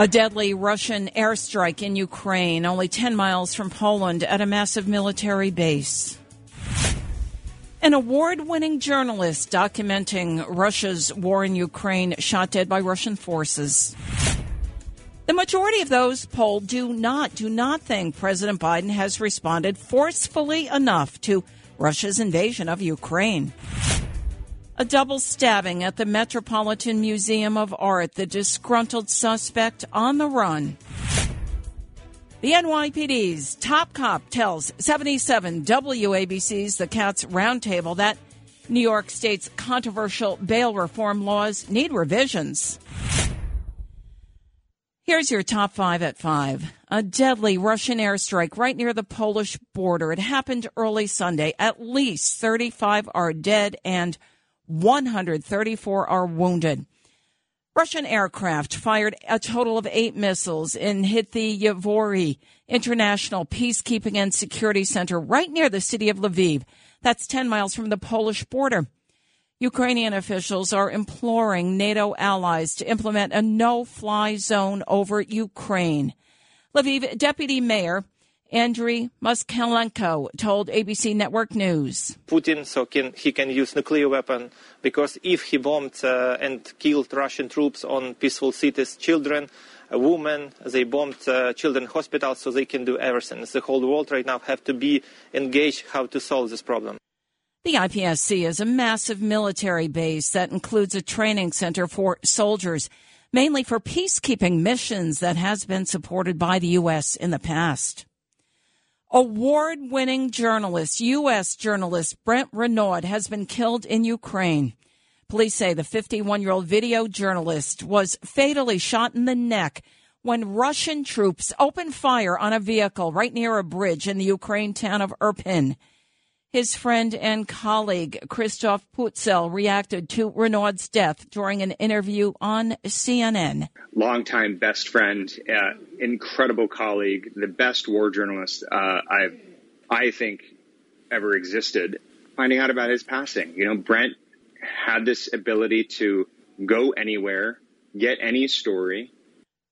A deadly Russian airstrike in Ukraine, only 10 miles from Poland, at a massive military base. An award winning journalist documenting Russia's war in Ukraine shot dead by Russian forces. The majority of those polled do not, do not think President Biden has responded forcefully enough to Russia's invasion of Ukraine. A double stabbing at the Metropolitan Museum of Art, the disgruntled suspect on the run. The NYPD's top cop tells 77 WABC's The Cats Roundtable that New York State's controversial bail reform laws need revisions. Here's your top five at five. A deadly Russian airstrike right near the Polish border. It happened early Sunday. At least 35 are dead and 134 are wounded. Russian aircraft fired a total of eight missiles and hit the Yavoriv International Peacekeeping and Security Center right near the city of Lviv. That's 10 miles from the Polish border. Ukrainian officials are imploring NATO allies to implement a no fly zone over Ukraine. Lviv Deputy Mayor Andriy Moskalenko told ABC Network News. Putin so can, he can use nuclear weapon because if he bombed uh, and killed Russian troops on peaceful cities, children, uh, women, they bombed uh, children hospitals, so they can do everything. The whole world right now have to be engaged how to solve this problem. The IPSC is a massive military base that includes a training center for soldiers, mainly for peacekeeping missions that has been supported by the U.S. in the past. Award winning journalist, U.S. journalist Brent Renaud has been killed in Ukraine. Police say the 51 year old video journalist was fatally shot in the neck when Russian troops opened fire on a vehicle right near a bridge in the Ukraine town of Irpin. His friend and colleague, Christof Putzel, reacted to Renaud's death during an interview on CNN. Longtime best friend, uh, incredible colleague, the best war journalist uh, I've, I think, ever existed. Finding out about his passing, you know, Brent had this ability to go anywhere, get any story,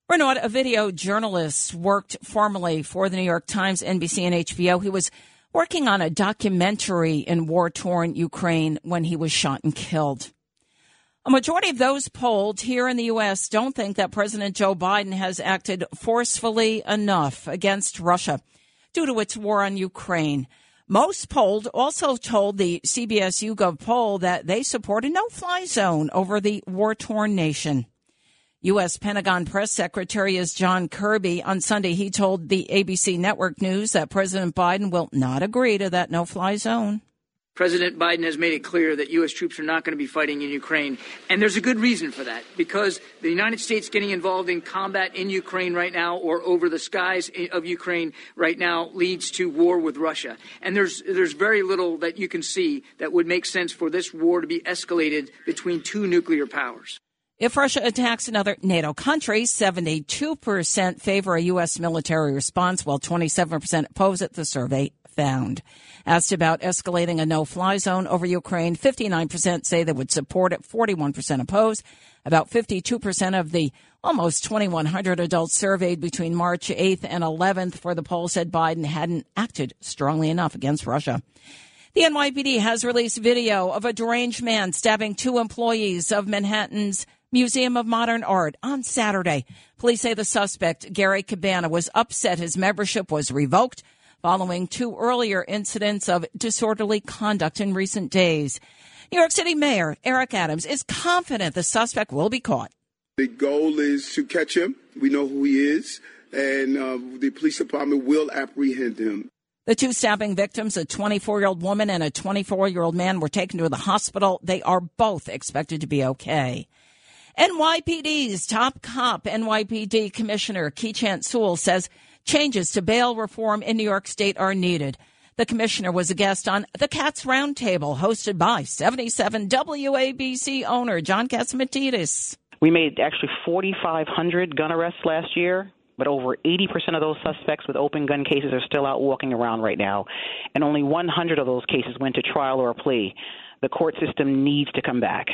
Renaud, a video journalist, worked formerly for the New York Times, NBC, and HBO. He was working on a documentary in war torn Ukraine when he was shot and killed. A majority of those polled here in the U.S. don't think that President Joe Biden has acted forcefully enough against Russia due to its war on Ukraine. Most polled also told the CBS YouGov poll that they support a no fly zone over the war torn nation. U.S. Pentagon Press Secretary is John Kirby. On Sunday, he told the ABC Network News that President Biden will not agree to that no fly zone. President Biden has made it clear that U.S. troops are not going to be fighting in Ukraine. And there's a good reason for that, because the United States getting involved in combat in Ukraine right now or over the skies of Ukraine right now leads to war with Russia. And there's, there's very little that you can see that would make sense for this war to be escalated between two nuclear powers. If Russia attacks another NATO country, 72% favor a U.S. military response, while 27% oppose it, the survey found. Asked about escalating a no fly zone over Ukraine, 59% say they would support it, 41% oppose. About 52% of the almost 2,100 adults surveyed between March 8th and 11th for the poll said Biden hadn't acted strongly enough against Russia. The NYPD has released video of a deranged man stabbing two employees of Manhattan's Museum of Modern Art on Saturday. Police say the suspect, Gary Cabana, was upset his membership was revoked following two earlier incidents of disorderly conduct in recent days. New York City Mayor Eric Adams is confident the suspect will be caught. The goal is to catch him. We know who he is, and uh, the police department will apprehend him. The two stabbing victims, a 24 year old woman and a 24 year old man, were taken to the hospital. They are both expected to be okay. NYPD's top cop, NYPD Commissioner Keechant Sewell says changes to bail reform in New York State are needed. The commissioner was a guest on the Cats Roundtable hosted by 77 WABC owner John Catsimatidis. We made actually 4,500 gun arrests last year, but over 80% of those suspects with open gun cases are still out walking around right now. And only 100 of those cases went to trial or a plea. The court system needs to come back.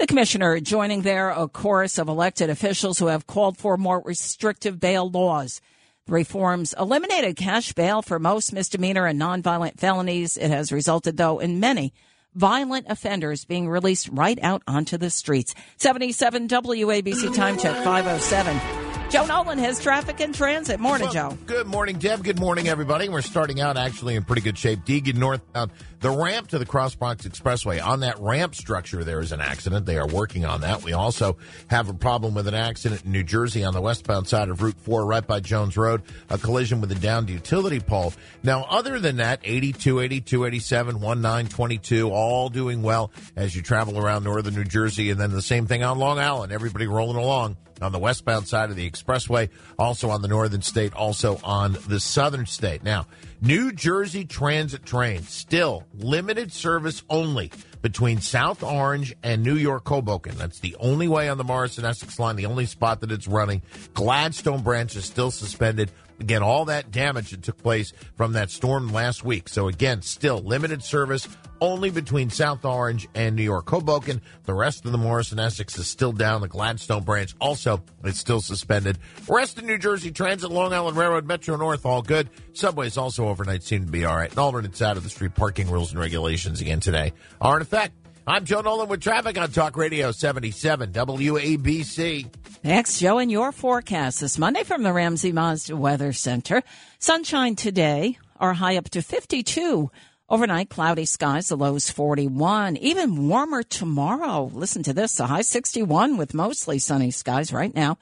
The commissioner joining there a chorus of elected officials who have called for more restrictive bail laws. The reforms eliminated cash bail for most misdemeanor and nonviolent felonies. It has resulted, though, in many violent offenders being released right out onto the streets. 77 WABC time check 507. Joe Nolan has traffic and transit. Morning, well, Joe. Good morning, Deb. Good morning, everybody. We're starting out actually in pretty good shape. Deegan northbound, uh, the ramp to the Cross Bronx Expressway. On that ramp structure, there is an accident. They are working on that. We also have a problem with an accident in New Jersey on the westbound side of Route 4, right by Jones Road. A collision with a downed utility pole. Now, other than that, 82, 82, 87, 19, 22, all doing well as you travel around northern New Jersey. And then the same thing on Long Island. Everybody rolling along on the westbound side of the expressway, also on the northern state, also on the southern state. Now, New Jersey Transit train still limited service only between South Orange and New York Hoboken. That's the only way on the Morris and Essex line, the only spot that it's running. Gladstone branch is still suspended. Again, all that damage that took place from that storm last week. So again, still limited service only between South Orange and New York Hoboken. The rest of the Morris and Essex is still down. The Gladstone branch also is still suspended. Rest of New Jersey Transit, Long Island Railroad, Metro North, all good. Subways also overnight seem to be all right. And alternates out of the street parking rules and regulations again today are in effect. I'm Joe Nolan with traffic on Talk Radio 77 WABC. Next, Joe, in your forecast this Monday from the Ramsey Mazda Weather Center. Sunshine today, our high up to 52. Overnight, cloudy skies, the lows 41. Even warmer tomorrow. Listen to this, a high 61 with mostly sunny skies right now.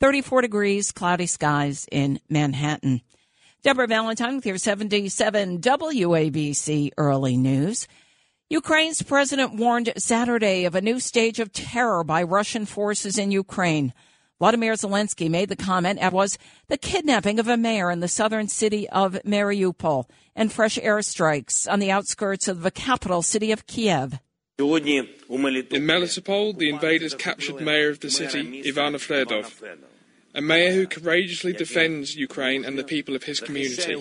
34 degrees, cloudy skies in Manhattan. Deborah Valentine with your 77 WABC early news. Ukraine's president warned Saturday of a new stage of terror by Russian forces in Ukraine. Vladimir Zelensky made the comment as was the kidnapping of a mayor in the southern city of Mariupol and fresh airstrikes on the outskirts of the capital city of Kiev. In Melitopol, the invaders captured mayor of the city, Ivan Fedorov a mayor who courageously defends Ukraine and the people of his community.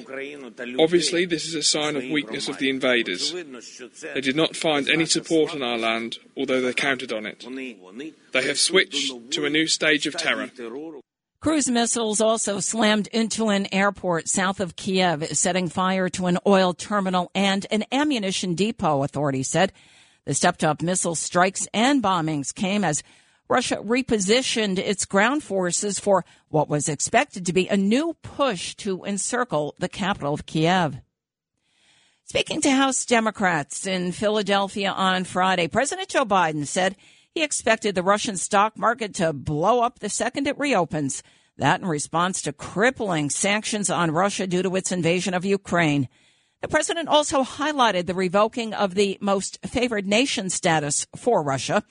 Obviously, this is a sign of weakness of the invaders. They did not find any support on our land, although they counted on it. They have switched to a new stage of terror. Cruise missiles also slammed into an airport south of Kiev, setting fire to an oil terminal and an ammunition depot, authorities said. The stepped up missile strikes and bombings came as Russia repositioned its ground forces for what was expected to be a new push to encircle the capital of Kiev. Speaking to House Democrats in Philadelphia on Friday, President Joe Biden said he expected the Russian stock market to blow up the second it reopens. That in response to crippling sanctions on Russia due to its invasion of Ukraine. The president also highlighted the revoking of the most favored nation status for Russia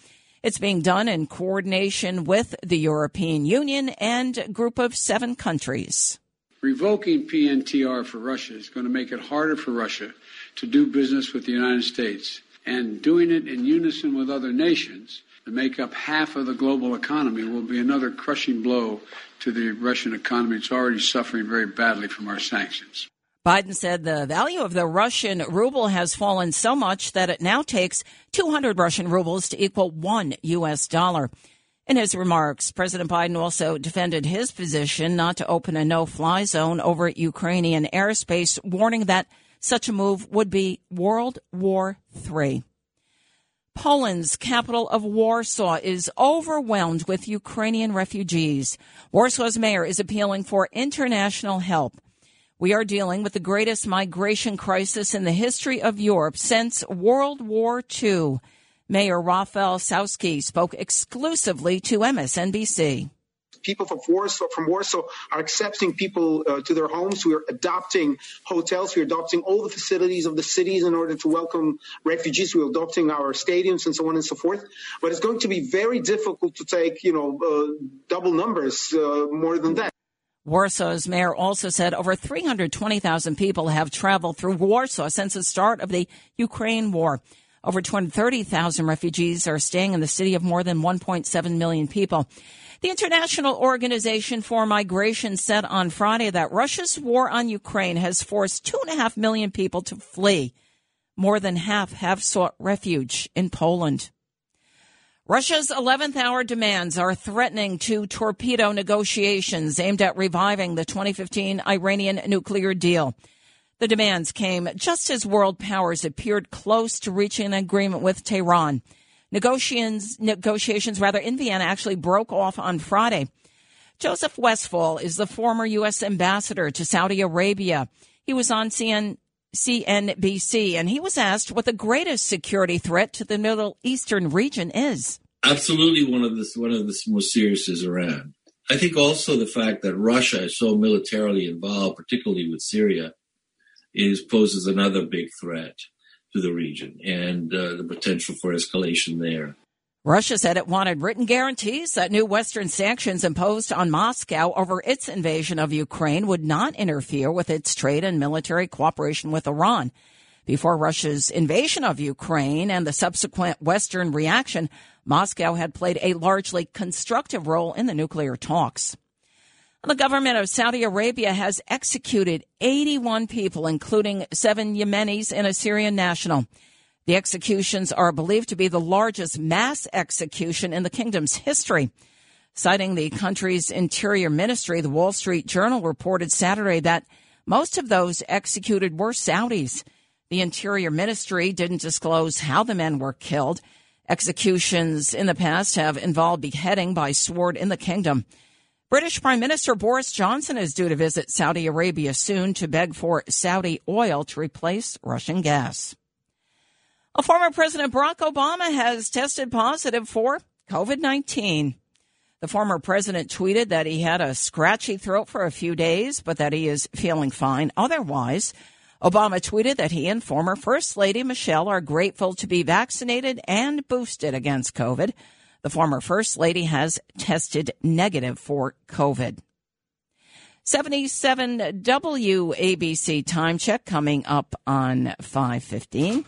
it's being done in coordination with the European Union and group of seven countries. Revoking PNTR for Russia is going to make it harder for Russia to do business with the United States. And doing it in unison with other nations that make up half of the global economy will be another crushing blow to the Russian economy. It's already suffering very badly from our sanctions. Biden said the value of the Russian ruble has fallen so much that it now takes 200 Russian rubles to equal one U.S. dollar. In his remarks, President Biden also defended his position not to open a no fly zone over Ukrainian airspace, warning that such a move would be World War III. Poland's capital of Warsaw is overwhelmed with Ukrainian refugees. Warsaw's mayor is appealing for international help. We are dealing with the greatest migration crisis in the history of Europe since World War II. Mayor Rafał Suski spoke exclusively to MSNBC. People from Warsaw, from Warsaw are accepting people uh, to their homes. We are adopting hotels. We're adopting all the facilities of the cities in order to welcome refugees. We're adopting our stadiums and so on and so forth. But it's going to be very difficult to take, you know, uh, double numbers uh, more than that. Warsaw's mayor also said over 320,000 people have traveled through Warsaw since the start of the Ukraine war. Over 230,000 refugees are staying in the city of more than 1.7 million people. The International Organization for Migration said on Friday that Russia's war on Ukraine has forced two and a half million people to flee. More than half have sought refuge in Poland. Russia's 11th hour demands are threatening to torpedo negotiations aimed at reviving the 2015 Iranian nuclear deal. The demands came just as world powers appeared close to reaching an agreement with Tehran. Negotiations, negotiations rather in Vienna actually broke off on Friday. Joseph Westphal is the former U.S. ambassador to Saudi Arabia. He was on CN, CNBC, and he was asked what the greatest security threat to the Middle Eastern region is. Absolutely, one of the one of the most serious is Iran. I think also the fact that Russia is so militarily involved, particularly with Syria, is poses another big threat to the region and uh, the potential for escalation there. Russia said it wanted written guarantees that new Western sanctions imposed on Moscow over its invasion of Ukraine would not interfere with its trade and military cooperation with Iran. Before Russia's invasion of Ukraine and the subsequent Western reaction, Moscow had played a largely constructive role in the nuclear talks. The government of Saudi Arabia has executed 81 people, including seven Yemenis and a Syrian national. The executions are believed to be the largest mass execution in the kingdom's history. Citing the country's interior ministry, the Wall Street Journal reported Saturday that most of those executed were Saudis. The interior ministry didn't disclose how the men were killed. Executions in the past have involved beheading by sword in the kingdom. British Prime Minister Boris Johnson is due to visit Saudi Arabia soon to beg for Saudi oil to replace Russian gas. A former President Barack Obama has tested positive for COVID 19. The former president tweeted that he had a scratchy throat for a few days, but that he is feeling fine otherwise. Obama tweeted that he and former First Lady Michelle are grateful to be vaccinated and boosted against COVID. The former First Lady has tested negative for COVID. 77 WABC time check coming up on 515.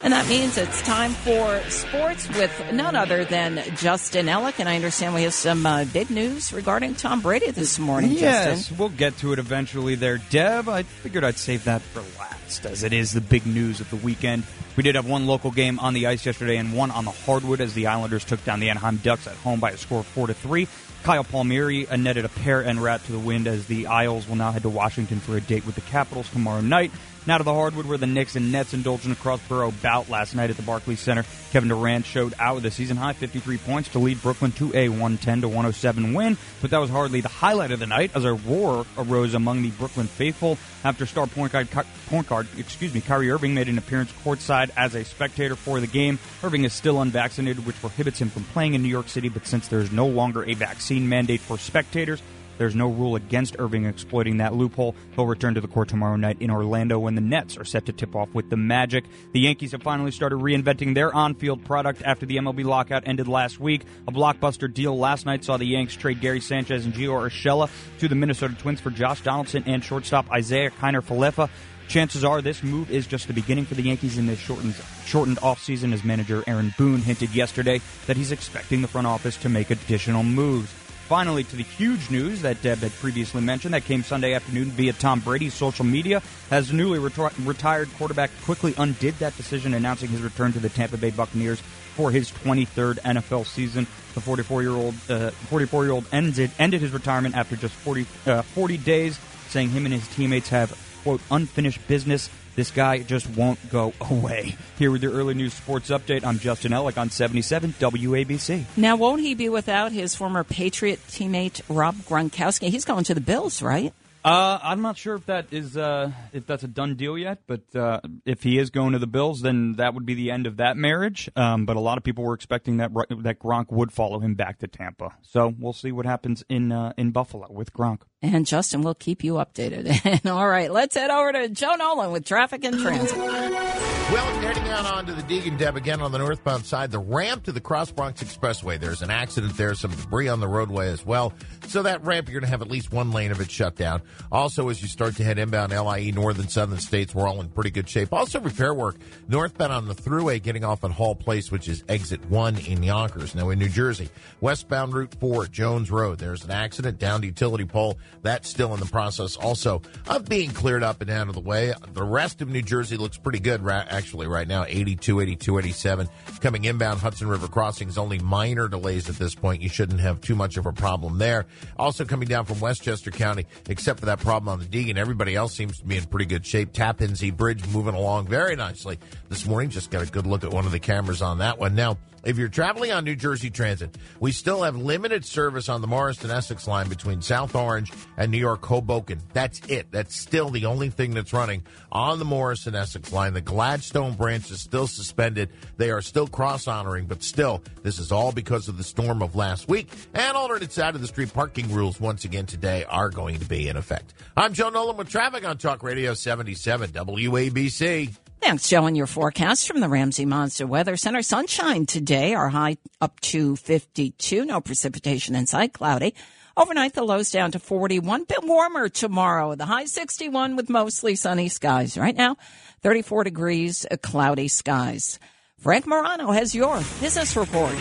And that means it's time for sports with none other than Justin Ellick. And I understand we have some uh, big news regarding Tom Brady this morning, yes, Justin. we'll get to it eventually there. Deb, I figured I'd save that for last, as it is the big news of the weekend. We did have one local game on the ice yesterday and one on the hardwood as the Islanders took down the Anaheim Ducks at home by a score of 4 to 3. Kyle Palmieri netted a pair and rat to the wind as the Isles will now head to Washington for a date with the Capitals tomorrow night. Now to the hardwood where the Knicks and Nets indulged in a cross-borough bout last night at the Barclays Center. Kevin Durant showed out with a season-high 53 points to lead Brooklyn to a 110 to 107 win, but that was hardly the highlight of the night as a roar arose among the Brooklyn faithful after star point guard, point guard, excuse me, Kyrie Irving made an appearance courtside as a spectator for the game. Irving is still unvaccinated, which prohibits him from playing in New York City, but since there is no longer a vaccine mandate for spectators, there's no rule against Irving exploiting that loophole. He'll return to the court tomorrow night in Orlando when the Nets are set to tip off with the Magic. The Yankees have finally started reinventing their on field product after the MLB lockout ended last week. A blockbuster deal last night saw the Yanks trade Gary Sanchez and Gio Urshela to the Minnesota Twins for Josh Donaldson and shortstop Isaiah Kiner Falefa. Chances are this move is just the beginning for the Yankees in this shortened shortened offseason as manager Aaron Boone hinted yesterday that he's expecting the front office to make additional moves. Finally, to the huge news that Deb had previously mentioned that came Sunday afternoon via Tom Brady's social media, as the newly retired quarterback quickly undid that decision, announcing his return to the Tampa Bay Buccaneers for his 23rd NFL season. The 44-year-old, uh, 44-year-old ended ended his retirement after just 40, uh, 40 days, saying him and his teammates have quote unfinished business this guy just won't go away. Here with your early news sports update, I'm Justin Ellick on 77 WABC. Now, won't he be without his former Patriot teammate Rob Gronkowski? He's going to the Bills, right? Uh, I'm not sure if that is uh, if that's a done deal yet, but uh, if he is going to the Bills, then that would be the end of that marriage. Um, but a lot of people were expecting that that Gronk would follow him back to Tampa. So we'll see what happens in uh, in Buffalo with Gronk. And Justin will keep you updated. All right, let's head over to Joe Nolan with traffic and transit. Well, heading out onto the Deegan Deb again on the northbound side, the ramp to the Cross Bronx Expressway. There's an accident there, some debris on the roadway as well. So that ramp, you're going to have at least one lane of it shut down. Also, as you start to head inbound LIE, northern southern states, we're all in pretty good shape. Also, repair work northbound on the thruway, getting off at Hall Place, which is exit one in Yonkers. Now in New Jersey, westbound Route Four, Jones Road. There's an accident down to utility pole. That's still in the process, also of being cleared up and out of the way. The rest of New Jersey looks pretty good. Actually right now 82, 82, 87. Coming inbound Hudson River crossings, only minor delays at this point. You shouldn't have too much of a problem there. Also coming down from Westchester County, except for that problem on the Deegan, everybody else seems to be in pretty good shape. Tappan Zee Bridge moving along very nicely this morning. Just got a good look at one of the cameras on that one. Now, if you're traveling on New Jersey Transit, we still have limited service on the Morris and Essex line between South Orange and New York Hoboken. That's it. That's still the only thing that's running on the Morris and Essex line. The Gladstone branch is still suspended. They are still cross honoring, but still, this is all because of the storm of last week. And alternate side of the street parking rules once again today are going to be in effect. I'm Joe Nolan with traffic on Talk Radio 77 WABC. Thanks, Joe, and your forecast from the Ramsey Mazda Weather Center. Sunshine today, our high up to 52. No precipitation inside, cloudy. Overnight, the lows down to 41. Bit warmer tomorrow. The high 61 with mostly sunny skies. Right now, 34 degrees, uh, cloudy skies. Frank Morano has your business report.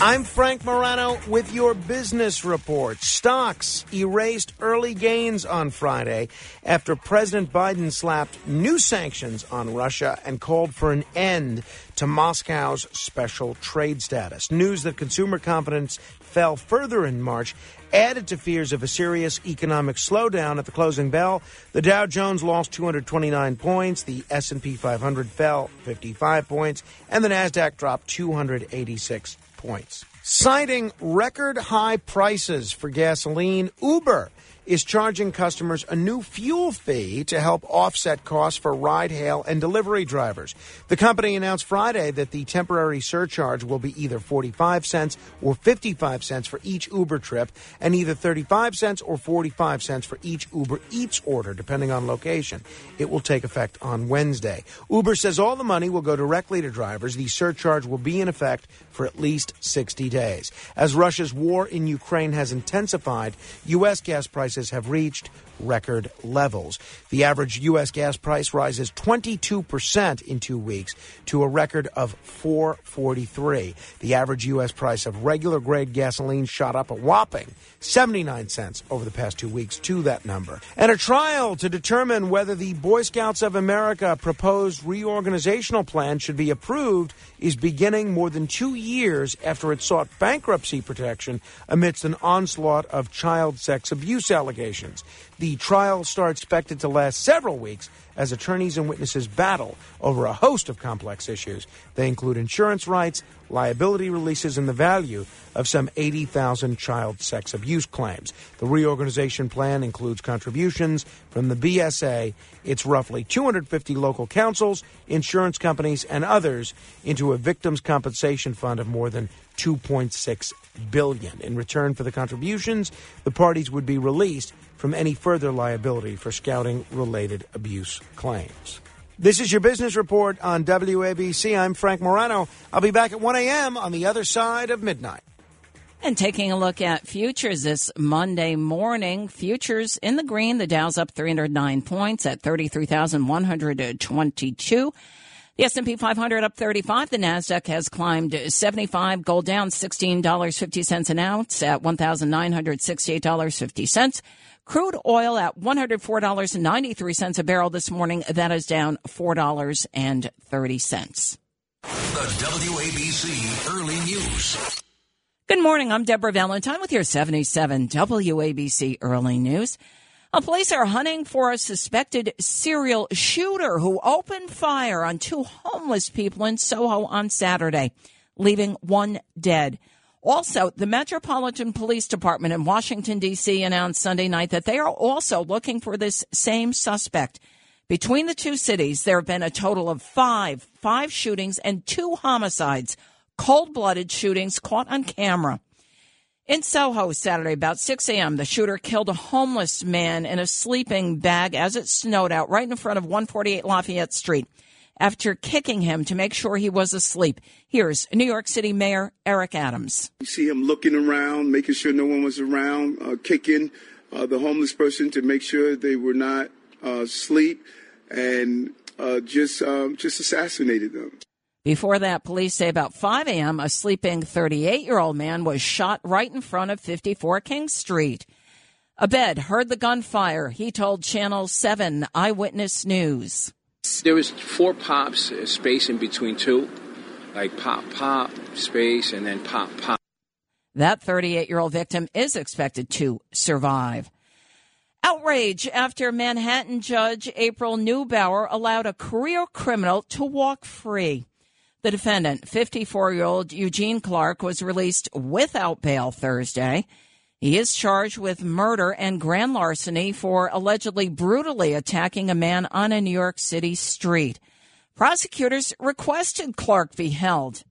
I'm Frank Morano with your business report. Stocks erased early gains on Friday after President Biden slapped new sanctions on Russia and called for an end to Moscow's special trade status. News that consumer confidence fell further in March added to fears of a serious economic slowdown at the closing bell. The Dow Jones lost 229 points, the S&P 500 fell 55 points, and the Nasdaq dropped 286 points. Citing record high prices for gasoline, Uber is charging customers a new fuel fee to help offset costs for ride hail and delivery drivers. The company announced Friday that the temporary surcharge will be either 45 cents or 55 cents for each Uber trip and either 35 cents or 45 cents for each Uber Eats order, depending on location. It will take effect on Wednesday. Uber says all the money will go directly to drivers. The surcharge will be in effect for at least 60 days. As Russia's war in Ukraine has intensified, U.S. gas prices have reached record levels. The average U.S. gas price rises 22% in two weeks to a record of 443. The average U.S. price of regular grade gasoline shot up a whopping 79 cents over the past two weeks to that number. And a trial to determine whether the Boy Scouts of America proposed reorganizational plan should be approved is beginning more than two years after it sought bankruptcy protection amidst an onslaught of child sex abuse allegations. The trial starts expected to last several weeks as attorneys and witnesses battle over a host of complex issues. They include insurance rights, liability releases, and the value of some 80,000 child sex abuse claims. The reorganization plan includes contributions from the BSA, its roughly 250 local councils, insurance companies, and others into a victims' compensation fund of more than 2.6 billion. In return for the contributions, the parties would be released from any further liability for scouting related abuse claims. This is your business report on WABC. I'm Frank Morano. I'll be back at 1 a.m. on the other side of midnight. And taking a look at futures this Monday morning, futures in the green. The Dow's up 309 points at 33,122. The S&P 500 up 35. The Nasdaq has climbed 75. Gold down $16.50 an ounce at $1,968.50. Crude oil at $104.93 a barrel this morning. That is down $4.30. The WABC Early News. Good morning. I'm Deborah Valentine with your 77 WABC Early News. Uh, police are hunting for a suspected serial shooter who opened fire on two homeless people in Soho on Saturday, leaving one dead. Also, the Metropolitan Police Department in Washington, D.C. announced Sunday night that they are also looking for this same suspect. Between the two cities, there have been a total of five, five shootings and two homicides, cold blooded shootings caught on camera. In Soho Saturday, about 6 a.m., the shooter killed a homeless man in a sleeping bag as it snowed out right in front of 148 Lafayette Street after kicking him to make sure he was asleep. Here's New York City Mayor Eric Adams. You see him looking around, making sure no one was around, uh, kicking uh, the homeless person to make sure they were not uh, asleep, and uh, just um, just assassinated them. Before that, police say about 5 a.m., a sleeping 38 year old man was shot right in front of 54 King Street. Abed heard the gunfire. He told Channel 7 Eyewitness News. There was four pops, uh, space in between two, like pop, pop, space, and then pop, pop. That 38 year old victim is expected to survive. Outrage after Manhattan judge April Neubauer allowed a career criminal to walk free. The defendant, 54 year old Eugene Clark, was released without bail Thursday. He is charged with murder and grand larceny for allegedly brutally attacking a man on a New York City street. Prosecutors requested Clark be held.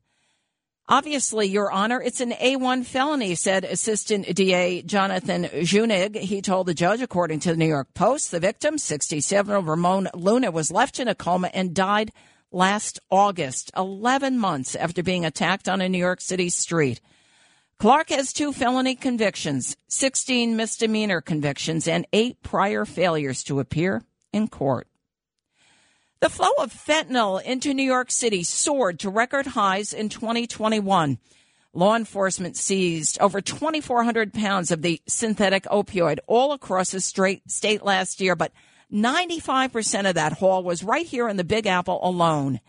Obviously, Your Honor, it's an A1 felony, said Assistant DA Jonathan Junig. He told the judge, according to the New York Post, the victim, 67 year old Ramon Luna, was left in a coma and died last August, 11 months after being attacked on a New York City street. Clark has two felony convictions, 16 misdemeanor convictions, and eight prior failures to appear in court. The flow of fentanyl into New York City soared to record highs in 2021. Law enforcement seized over 2,400 pounds of the synthetic opioid all across the state last year, but 95% of that haul was right here in the Big Apple alone.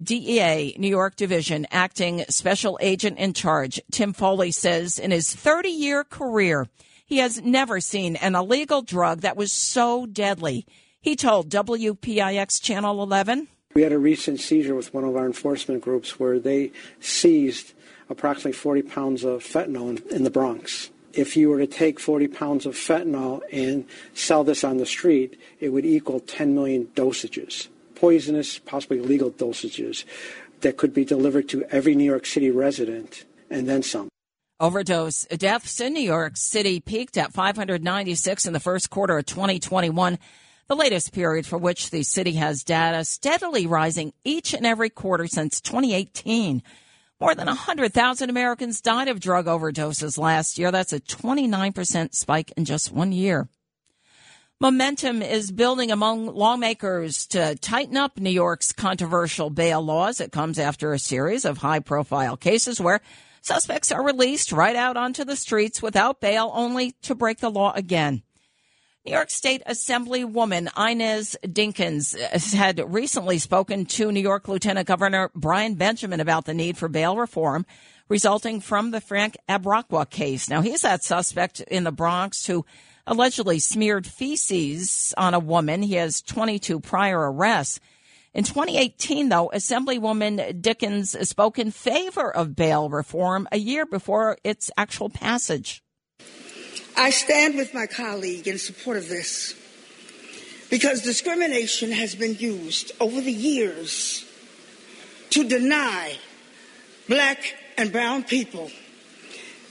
DEA New York Division acting special agent in charge, Tim Foley says in his 30 year career, he has never seen an illegal drug that was so deadly. He told WPIX Channel 11. We had a recent seizure with one of our enforcement groups where they seized approximately 40 pounds of fentanyl in, in the Bronx if you were to take 40 pounds of fentanyl and sell this on the street, it would equal 10 million dosages, poisonous, possibly legal dosages that could be delivered to every New York City resident and then some. Overdose deaths in New York City peaked at 596 in the first quarter of 2021, the latest period for which the city has data, steadily rising each and every quarter since 2018. More than 100,000 Americans died of drug overdoses last year. That's a 29% spike in just one year. Momentum is building among lawmakers to tighten up New York's controversial bail laws. It comes after a series of high profile cases where suspects are released right out onto the streets without bail only to break the law again. New York State Assemblywoman Inez Dickens had recently spoken to New York Lieutenant Governor Brian Benjamin about the need for bail reform resulting from the Frank Abrokwa case. Now, he's that suspect in the Bronx who allegedly smeared feces on a woman. He has 22 prior arrests. In 2018, though, Assemblywoman Dickens spoke in favor of bail reform a year before its actual passage. I stand with my colleague in support of this because discrimination has been used over the years to deny black and brown people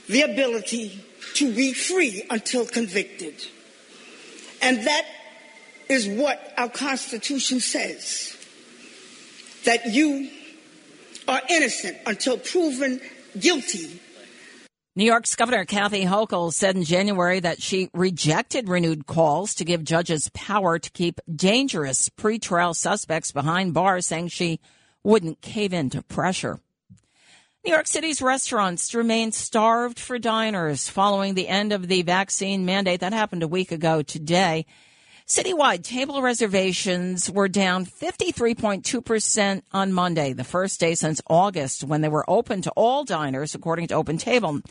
the ability to be free until convicted. And that is what our Constitution says that you are innocent until proven guilty New York's Governor Kathy Hochul said in January that she rejected renewed calls to give judges power to keep dangerous pretrial suspects behind bars, saying she wouldn't cave in to pressure. New York City's restaurants remain starved for diners following the end of the vaccine mandate that happened a week ago today. Citywide table reservations were down 53.2% on Monday, the first day since August when they were open to all diners, according to Open Table.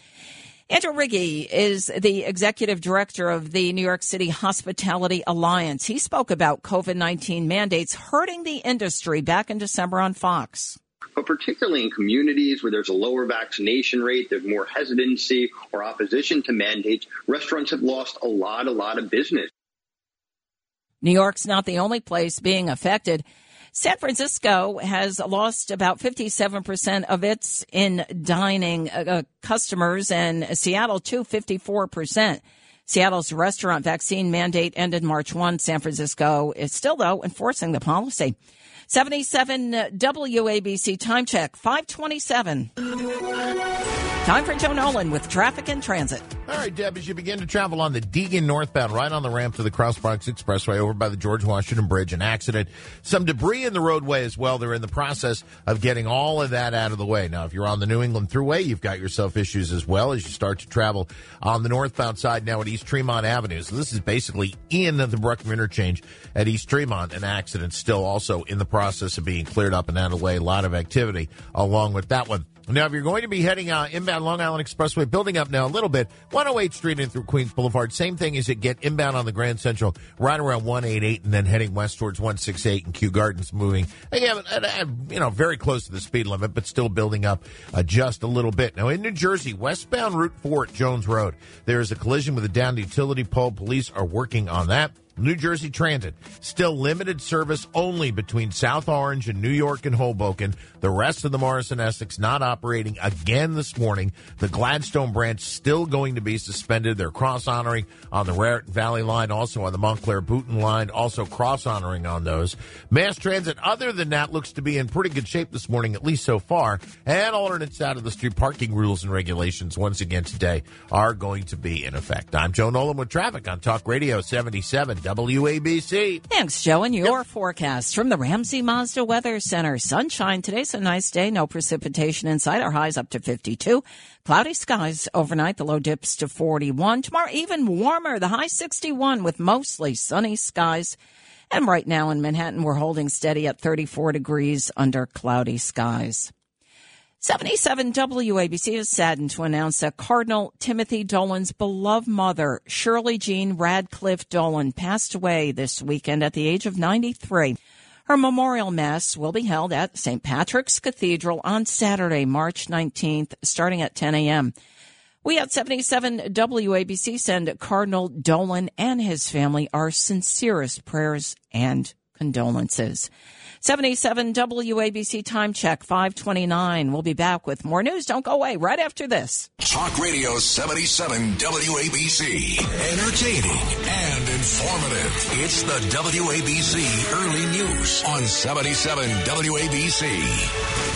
Andrew Rigie is the executive director of the New York City Hospitality Alliance. He spoke about COVID 19 mandates hurting the industry back in December on Fox. But particularly in communities where there's a lower vaccination rate, there's more hesitancy or opposition to mandates, restaurants have lost a lot, a lot of business. New York's not the only place being affected. San Francisco has lost about 57% of its in dining uh, customers and Seattle too 54%. Seattle's restaurant vaccine mandate ended March 1. San Francisco is still though enforcing the policy. 77 WABC time check 527. Time for Joe Nolan with traffic and transit. All right, Deb, as you begin to travel on the Deegan northbound, right on the ramp to the Cross Bronx Expressway over by the George Washington Bridge, an accident. Some debris in the roadway as well. They're in the process of getting all of that out of the way. Now, if you're on the New England Thruway, you've got yourself issues as well as you start to travel on the northbound side now at East Tremont Avenue. So this is basically in the Bruckner interchange at East Tremont. An accident still also in the process of being cleared up and out of the way. A lot of activity along with that one. Now, if you're going to be heading uh, inbound Long Island Expressway, building up now a little bit, 108 Street in through Queens Boulevard, same thing as it get inbound on the Grand Central right around 188 and then heading west towards 168 and Kew Gardens moving, again, you know, very close to the speed limit, but still building up uh, just a little bit. Now, in New Jersey, westbound Route 4 at Jones Road, there is a collision with a downed utility pole. Police are working on that. New Jersey Transit, still limited service only between South Orange and New York and Hoboken. The rest of the Morris and Essex not operating again this morning. The Gladstone branch still going to be suspended. They're cross honoring on the Raritan Valley line, also on the Montclair Boonton line, also cross honoring on those. Mass transit, other than that, looks to be in pretty good shape this morning, at least so far. And alternates out of the street parking rules and regulations once again today are going to be in effect. I'm Joe Nolan with traffic on Talk Radio 77. WABC. Thanks, Joe. And your yep. forecast from the Ramsey Mazda Weather Center. Sunshine. Today's a nice day. No precipitation inside. Our highs up to 52. Cloudy skies overnight. The low dips to 41. Tomorrow, even warmer. The high 61 with mostly sunny skies. And right now in Manhattan, we're holding steady at 34 degrees under cloudy skies. 77 WABC is saddened to announce that Cardinal Timothy Dolan's beloved mother, Shirley Jean Radcliffe Dolan, passed away this weekend at the age of 93. Her memorial mass will be held at St. Patrick's Cathedral on Saturday, March 19th, starting at 10 a.m. We at 77 WABC send Cardinal Dolan and his family our sincerest prayers and condolences. 77 WABC time check 529. We'll be back with more news. Don't go away right after this. Talk Radio 77 WABC. Entertaining and informative. It's the WABC Early News on 77 WABC.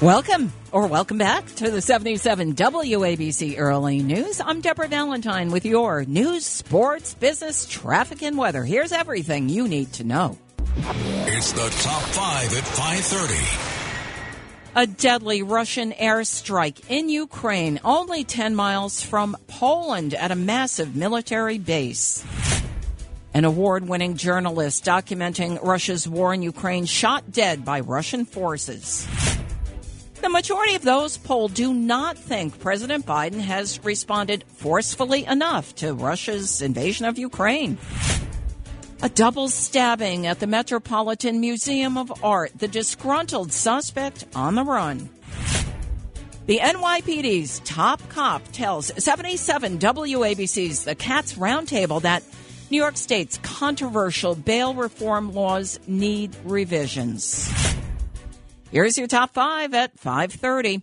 Welcome or welcome back to the 77 WABC Early News. I'm Deborah Valentine with your news, sports, business, traffic, and weather. Here's everything you need to know. It's the top five at 530. A deadly Russian airstrike in Ukraine, only 10 miles from Poland at a massive military base. An award winning journalist documenting Russia's war in Ukraine shot dead by Russian forces. The majority of those polled do not think President Biden has responded forcefully enough to Russia's invasion of Ukraine. A double stabbing at the Metropolitan Museum of Art. The disgruntled suspect on the run. The NYPD's top cop tells 77 WABC's The Cats Roundtable that New York State's controversial bail reform laws need revisions. Here's your top five at 5:30.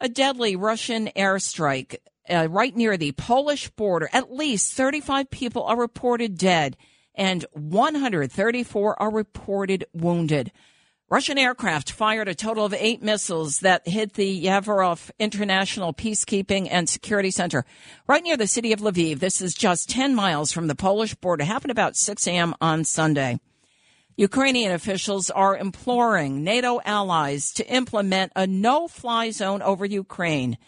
A deadly Russian airstrike uh, right near the Polish border. At least 35 people are reported dead and 134 are reported wounded. Russian aircraft fired a total of eight missiles that hit the Yavoriv International Peacekeeping and Security Center right near the city of Lviv. This is just 10 miles from the Polish border. It happened about 6 a.m. on Sunday. Ukrainian officials are imploring NATO allies to implement a no-fly zone over Ukraine.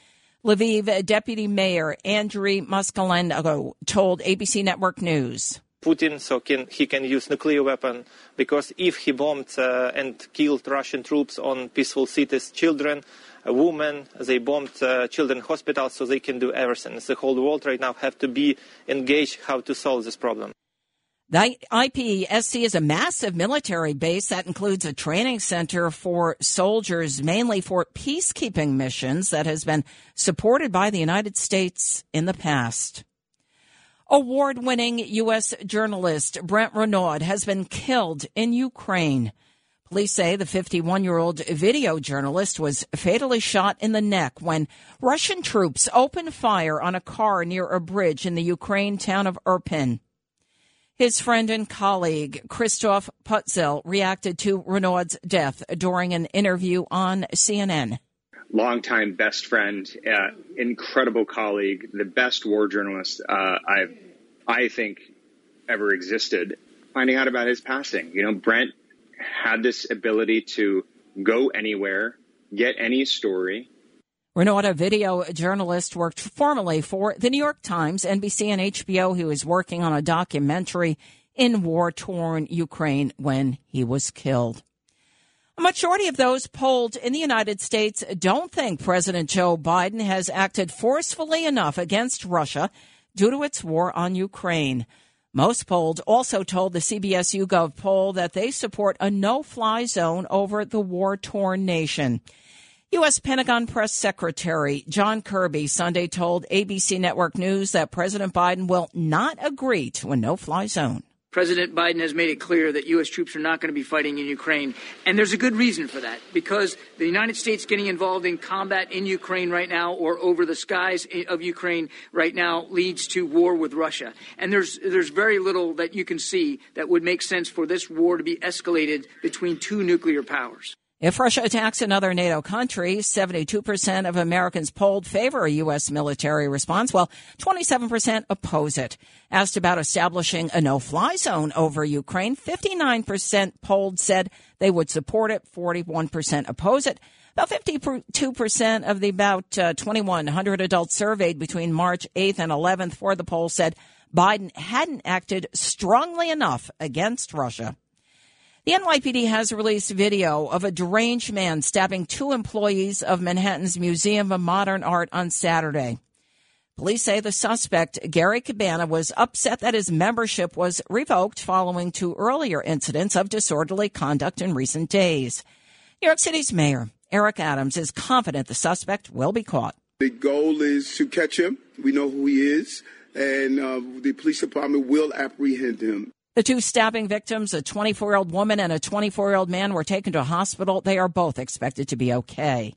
Lviv Deputy Mayor Andriy Moskalenko told ABC Network News. Putin so can, he can use nuclear weapon because if he bombed uh, and killed Russian troops on peaceful cities, children, women, they bombed uh, children hospitals, so they can do everything. The whole world right now have to be engaged how to solve this problem. The IPSC is a massive military base that includes a training center for soldiers, mainly for peacekeeping missions that has been supported by the United States in the past. Award winning U.S. journalist Brent Renaud has been killed in Ukraine. Police say the 51 year old video journalist was fatally shot in the neck when Russian troops opened fire on a car near a bridge in the Ukraine town of Irpin. His friend and colleague, Christof Putzel, reacted to Renaud's death during an interview on CNN. Longtime best friend, uh, incredible colleague, the best war journalist uh, I've, I think, ever existed. Finding out about his passing, you know, Brent had this ability to go anywhere, get any story, Renaud, a video journalist, worked formerly for the New York Times, NBC, and HBO. He was working on a documentary in war torn Ukraine when he was killed. A majority of those polled in the United States don't think President Joe Biden has acted forcefully enough against Russia due to its war on Ukraine. Most polled also told the CBS YouGov poll that they support a no fly zone over the war torn nation. U.S. Pentagon Press Secretary John Kirby Sunday told ABC Network News that President Biden will not agree to a no fly zone. President Biden has made it clear that U.S. troops are not going to be fighting in Ukraine. And there's a good reason for that, because the United States getting involved in combat in Ukraine right now or over the skies of Ukraine right now leads to war with Russia. And there's, there's very little that you can see that would make sense for this war to be escalated between two nuclear powers. If Russia attacks another NATO country, 72% of Americans polled favor a U.S. military response, while 27% oppose it. Asked about establishing a no-fly zone over Ukraine, 59% polled said they would support it, 41% oppose it. About 52% of the about uh, 2,100 adults surveyed between March 8th and 11th for the poll said Biden hadn't acted strongly enough against Russia. The NYPD has released video of a deranged man stabbing two employees of Manhattan's Museum of Modern Art on Saturday. Police say the suspect, Gary Cabana, was upset that his membership was revoked following two earlier incidents of disorderly conduct in recent days. New York City's mayor, Eric Adams, is confident the suspect will be caught. The goal is to catch him. We know who he is, and uh, the police department will apprehend him. The two stabbing victims, a 24 year old woman and a 24 year old man, were taken to a hospital. They are both expected to be okay.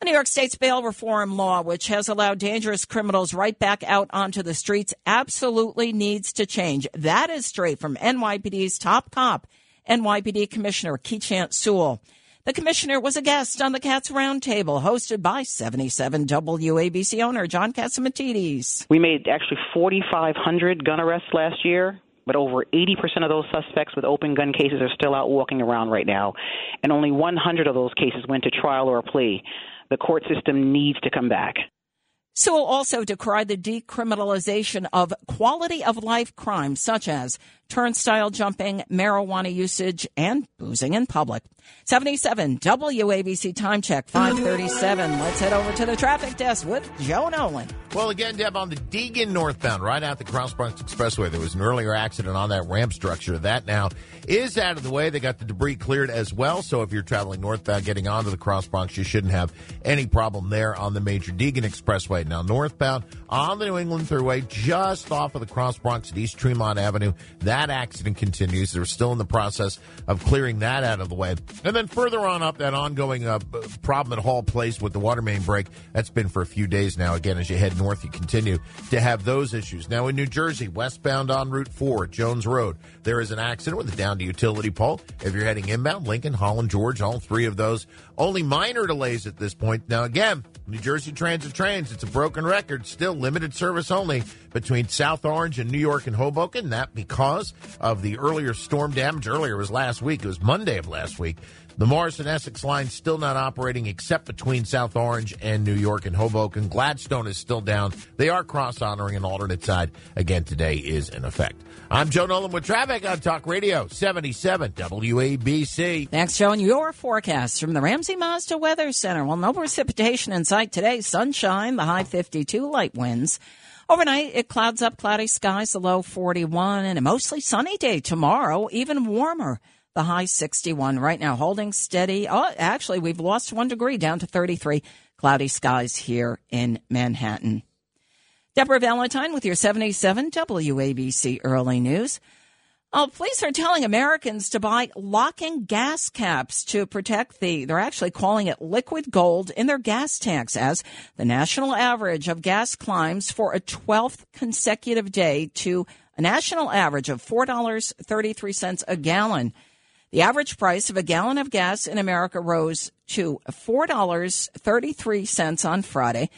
A New York State's bail reform law, which has allowed dangerous criminals right back out onto the streets, absolutely needs to change. That is straight from NYPD's top cop, NYPD Commissioner Keechant Sewell. The commissioner was a guest on the Cats Roundtable, hosted by 77 WABC owner John Catsimatidis. We made actually 4,500 gun arrests last year but over 80% of those suspects with open gun cases are still out walking around right now. And only 100 of those cases went to trial or a plea. The court system needs to come back. Sewell also decried the decriminalization of quality of life crimes such as turnstile jumping, marijuana usage, and boozing in public. 77 WABC time check 537. Let's head over to the traffic desk with Joe Nolan. Well, again, Deb, on the Deegan northbound, right out the Cross Bronx Expressway, there was an earlier accident on that ramp structure. That now is out of the way. They got the debris cleared as well. So if you're traveling northbound getting onto the Cross Bronx, you shouldn't have any problem there on the major Deegan Expressway. Now, northbound on the New England Thruway, just off of the Cross Bronx at East Tremont Avenue, that accident continues. They're still in the process of clearing that out of the way. And then further on up, that ongoing uh, problem at Hall Place with the water main break, that's been for a few days now. Again, as you head north, you continue to have those issues. Now in New Jersey, westbound on Route 4, Jones Road, there is an accident with a down to utility pole. If you're heading inbound, Lincoln, Holland, George, all three of those, only minor delays at this point. Now again, New Jersey Transit Trains, it's a broken record, still limited service only between South Orange and New York and Hoboken. That because of the earlier storm damage. Earlier was last week. It was Monday of last week. The Morris and Essex line still not operating except between South Orange and New York and Hoboken. Gladstone is still down. They are cross honoring an alternate side. Again, today is in effect. I'm Joe Nolan with traffic on Talk Radio 77 WABC. Next. And your forecast from the Ramsey Mazda Weather Center. Well, no precipitation in sight today. Sunshine, the high 52, light winds. Overnight, it clouds up, cloudy skies, the low 41, and a mostly sunny day tomorrow, even warmer the high 61 right now, holding steady. Oh, actually, we've lost one degree down to 33. Cloudy skies here in Manhattan. Deborah Valentine with your 77 WABC Early News. Oh, police are telling Americans to buy locking gas caps to protect the, they're actually calling it liquid gold in their gas tanks as the national average of gas climbs for a 12th consecutive day to a national average of $4.33 a gallon. The average price of a gallon of gas in America rose to $4.33 on Friday.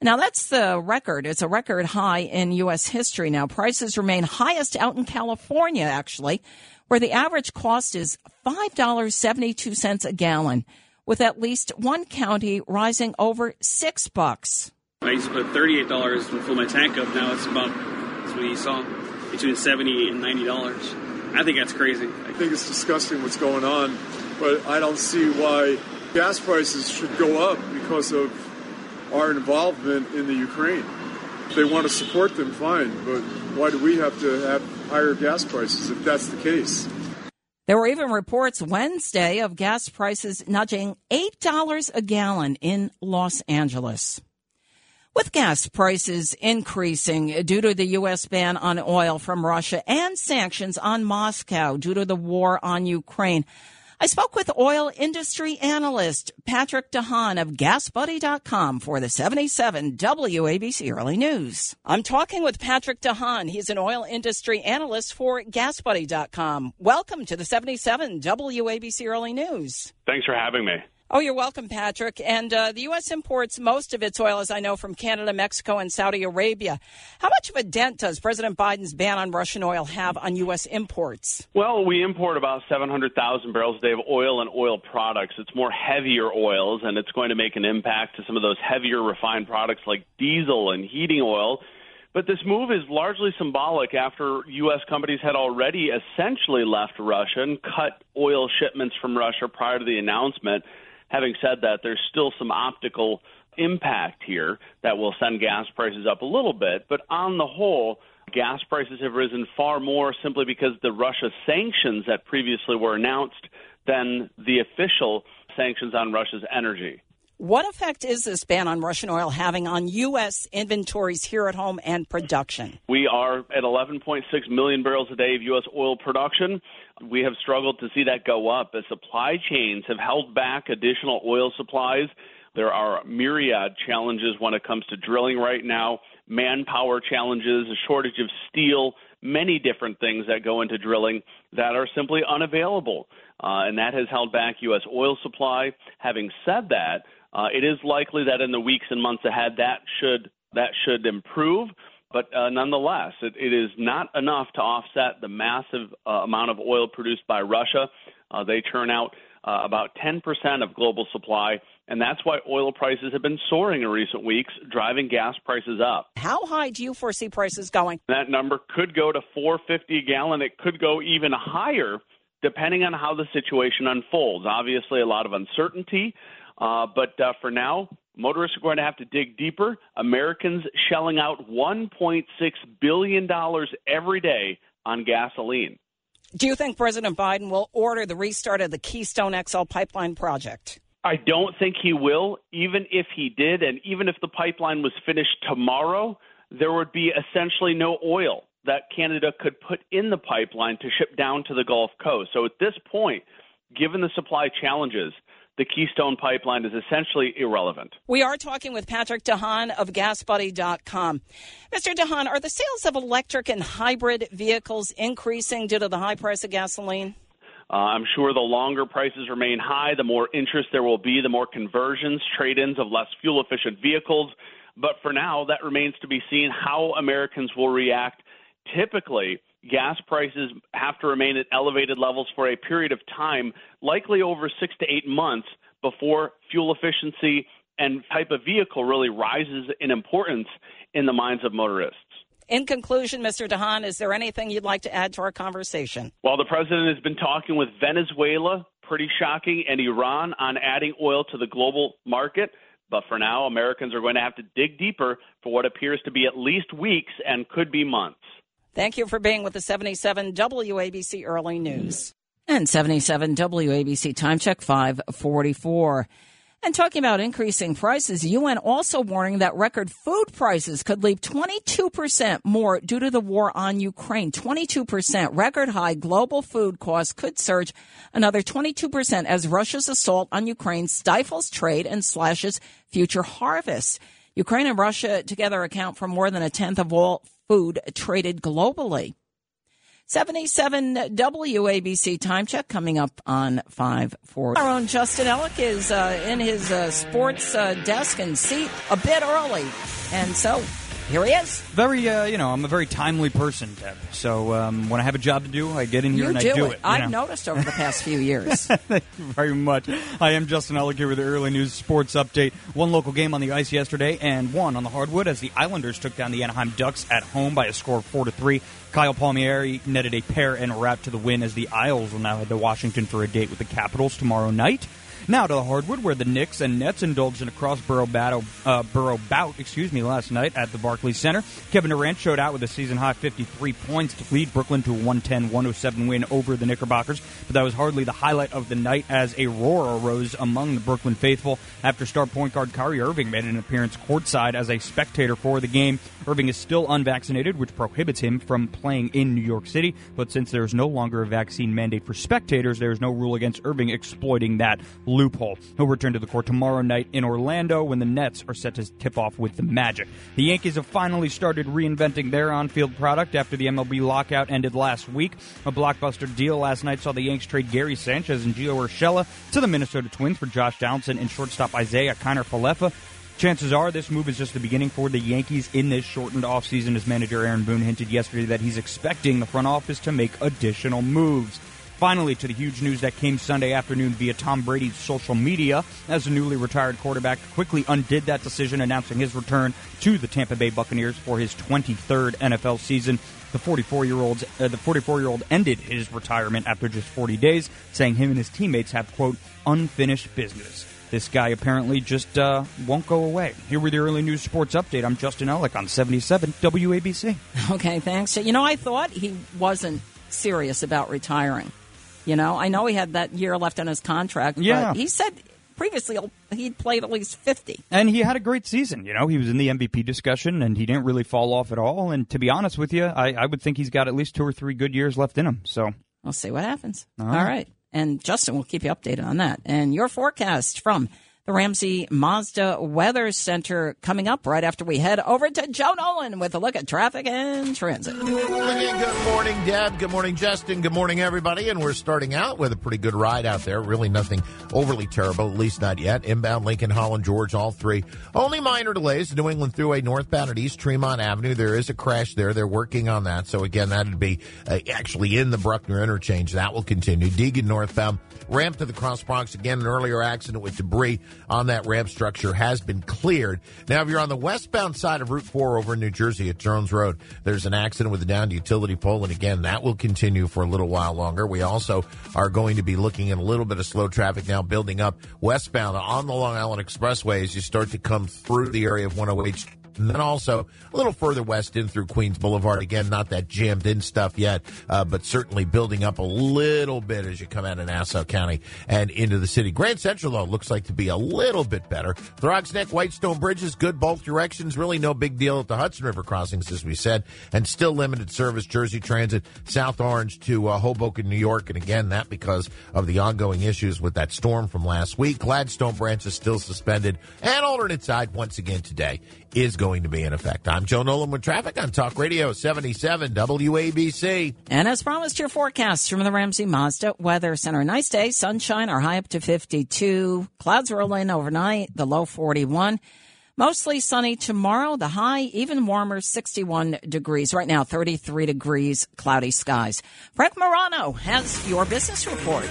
Now that's the record. It's a record high in U.S. history. Now prices remain highest out in California, actually, where the average cost is $5.72 a gallon, with at least one county rising over six bucks. I used to put $38 to fill my tank up. Now it's about, that's what you saw, between 70 and $90. I think that's crazy. I think it's disgusting what's going on, but I don't see why gas prices should go up because of our involvement in the Ukraine. If they want to support them, fine, but why do we have to have higher gas prices if that's the case? There were even reports Wednesday of gas prices nudging $8 a gallon in Los Angeles. With gas prices increasing due to the U.S. ban on oil from Russia and sanctions on Moscow due to the war on Ukraine, I spoke with oil industry analyst Patrick DeHaan of GasBuddy.com for the 77 WABC Early News. I'm talking with Patrick DeHaan. He's an oil industry analyst for GasBuddy.com. Welcome to the 77 WABC Early News. Thanks for having me. Oh, you're welcome, Patrick. And uh, the U.S. imports most of its oil, as I know, from Canada, Mexico, and Saudi Arabia. How much of a dent does President Biden's ban on Russian oil have on U.S. imports? Well, we import about 700,000 barrels a day of oil and oil products. It's more heavier oils, and it's going to make an impact to some of those heavier refined products like diesel and heating oil. But this move is largely symbolic after U.S. companies had already essentially left Russia and cut oil shipments from Russia prior to the announcement. Having said that, there's still some optical impact here that will send gas prices up a little bit. But on the whole, gas prices have risen far more simply because the Russia sanctions that previously were announced than the official sanctions on Russia's energy. What effect is this ban on Russian oil having on U.S. inventories here at home and production? We are at 11.6 million barrels a day of U.S. oil production. We have struggled to see that go up as supply chains have held back additional oil supplies. There are myriad challenges when it comes to drilling right now, manpower challenges, a shortage of steel, many different things that go into drilling that are simply unavailable. Uh, and that has held back U.S. oil supply. Having said that, uh, it is likely that in the weeks and months ahead that should that should improve. But uh, nonetheless, it, it is not enough to offset the massive uh, amount of oil produced by Russia. Uh, they turn out uh, about 10% of global supply, and that's why oil prices have been soaring in recent weeks, driving gas prices up. How high do you foresee prices going? That number could go to 450 a gallon. It could go even higher depending on how the situation unfolds. Obviously, a lot of uncertainty. Uh, but uh, for now, motorists are going to have to dig deeper. Americans shelling out $1.6 billion every day on gasoline. Do you think President Biden will order the restart of the Keystone XL pipeline project? I don't think he will. Even if he did, and even if the pipeline was finished tomorrow, there would be essentially no oil that Canada could put in the pipeline to ship down to the Gulf Coast. So at this point, given the supply challenges, the Keystone Pipeline is essentially irrelevant. We are talking with Patrick DeHaan of GasBuddy.com. Mr. DeHaan, are the sales of electric and hybrid vehicles increasing due to the high price of gasoline? Uh, I'm sure the longer prices remain high, the more interest there will be, the more conversions, trade ins of less fuel efficient vehicles. But for now, that remains to be seen how Americans will react. Typically, gas prices have to remain at elevated levels for a period of time, likely over six to eight months, before fuel efficiency and type of vehicle really rises in importance in the minds of motorists. In conclusion, Mr. DeHaan, is there anything you'd like to add to our conversation? While the president has been talking with Venezuela, pretty shocking, and Iran on adding oil to the global market. But for now, Americans are going to have to dig deeper for what appears to be at least weeks and could be months. Thank you for being with the 77 WABC Early News. And 77 WABC Time Check 544. And talking about increasing prices, UN also warning that record food prices could leap 22% more due to the war on Ukraine. 22% record high global food costs could surge another 22% as Russia's assault on Ukraine stifles trade and slashes future harvests. Ukraine and Russia together account for more than a tenth of all food traded globally. 77 WABC time check coming up on 540. Our own Justin Ellick is uh, in his uh, sports uh, desk and seat a bit early. And so here he is. Very, uh, you know, I'm a very timely person, Deb. So um, when I have a job to do, I get in here you and do I do it. it. I've know. noticed over the past few years. Thank you very much. I am Justin Ellick here with the early news sports update. One local game on the ice yesterday, and one on the hardwood as the Islanders took down the Anaheim Ducks at home by a score of four to three. Kyle Palmieri netted a pair and wrap to the win as the Isles will now head to Washington for a date with the Capitals tomorrow night. Now to the hardwood, where the Knicks and Nets indulged in a cross-borough battle, uh, borough bout, excuse me, last night at the Barclays Center. Kevin Durant showed out with a season-high 53 points to lead Brooklyn to a 110-107 win over the Knickerbockers. But that was hardly the highlight of the night, as a roar arose among the Brooklyn faithful after star point guard Kyrie Irving made an appearance courtside as a spectator for the game. Irving is still unvaccinated, which prohibits him from playing in New York City. But since there is no longer a vaccine mandate for spectators, there is no rule against Irving exploiting that loophole. He'll return to the court tomorrow night in Orlando when the Nets are set to tip off with the Magic. The Yankees have finally started reinventing their on-field product after the MLB lockout ended last week. A blockbuster deal last night saw the Yanks trade Gary Sanchez and Gio Urshela to the Minnesota Twins for Josh Donaldson and shortstop Isaiah Kiner Falefa. Chances are this move is just the beginning for the Yankees in this shortened offseason, as manager Aaron Boone hinted yesterday that he's expecting the front office to make additional moves. Finally, to the huge news that came Sunday afternoon via Tom Brady's social media, as the newly retired quarterback quickly undid that decision, announcing his return to the Tampa Bay Buccaneers for his 23rd NFL season. The 44 year old uh, the 44 year old ended his retirement after just 40 days, saying him and his teammates have quote unfinished business. This guy apparently just uh, won't go away. Here with the early news sports update. I'm Justin Ellick on 77 WABC. Okay, thanks. You know, I thought he wasn't serious about retiring. You know, I know he had that year left on his contract, Yeah. but he said previously he'd played at least 50. And he had a great season. You know, he was in the MVP discussion and he didn't really fall off at all. And to be honest with you, I, I would think he's got at least two or three good years left in him. So We'll see what happens. All All right. right. And Justin will keep you updated on that. And your forecast from the Ramsey Mazda Weather Center coming up right after we head over to Joe Nolan with a look at traffic and transit. Good morning, Deb. Good morning, Justin. Good morning, everybody. And we're starting out with a pretty good ride out there. Really nothing overly terrible, at least not yet. Inbound Lincoln, Holland, George, all three. Only minor delays. New England Thruway northbound at East Tremont Avenue. There is a crash there. They're working on that. So again, that'd be uh, actually in the Bruckner interchange. That will continue. Deegan northbound. Ramp to the Cross Bronx. Again, an earlier accident with debris on that ramp structure has been cleared. Now, if you're on the westbound side of Route 4 over in New Jersey at Jones Road, there's an accident with a downed utility pole. And again, that will continue for a little while longer. We also are going to be looking at a little bit of slow traffic now building up westbound on the Long Island Expressway as you start to come through the area of 108 and then also a little further west in through Queens Boulevard. Again, not that jammed in stuff yet, uh, but certainly building up a little bit as you come out of Nassau County and into the city. Grand Central, though, looks like to be a little bit better. Throgs Neck, Whitestone Bridges, good both directions. Really no big deal at the Hudson River crossings, as we said, and still limited service. Jersey Transit, South Orange to uh, Hoboken, New York. And again, that because of the ongoing issues with that storm from last week. Gladstone branch is still suspended. And alternate side, once again today, is going to be in effect. I'm Joe Nolan with traffic on Talk Radio 77 WABC. And as promised, your forecast from the Ramsey Mazda Weather Center. Nice day, sunshine, our high up to 52. Clouds roll in overnight, the low 41. Mostly sunny tomorrow, the high even warmer, 61 degrees. Right now, 33 degrees, cloudy skies. Frank Morano has your business report.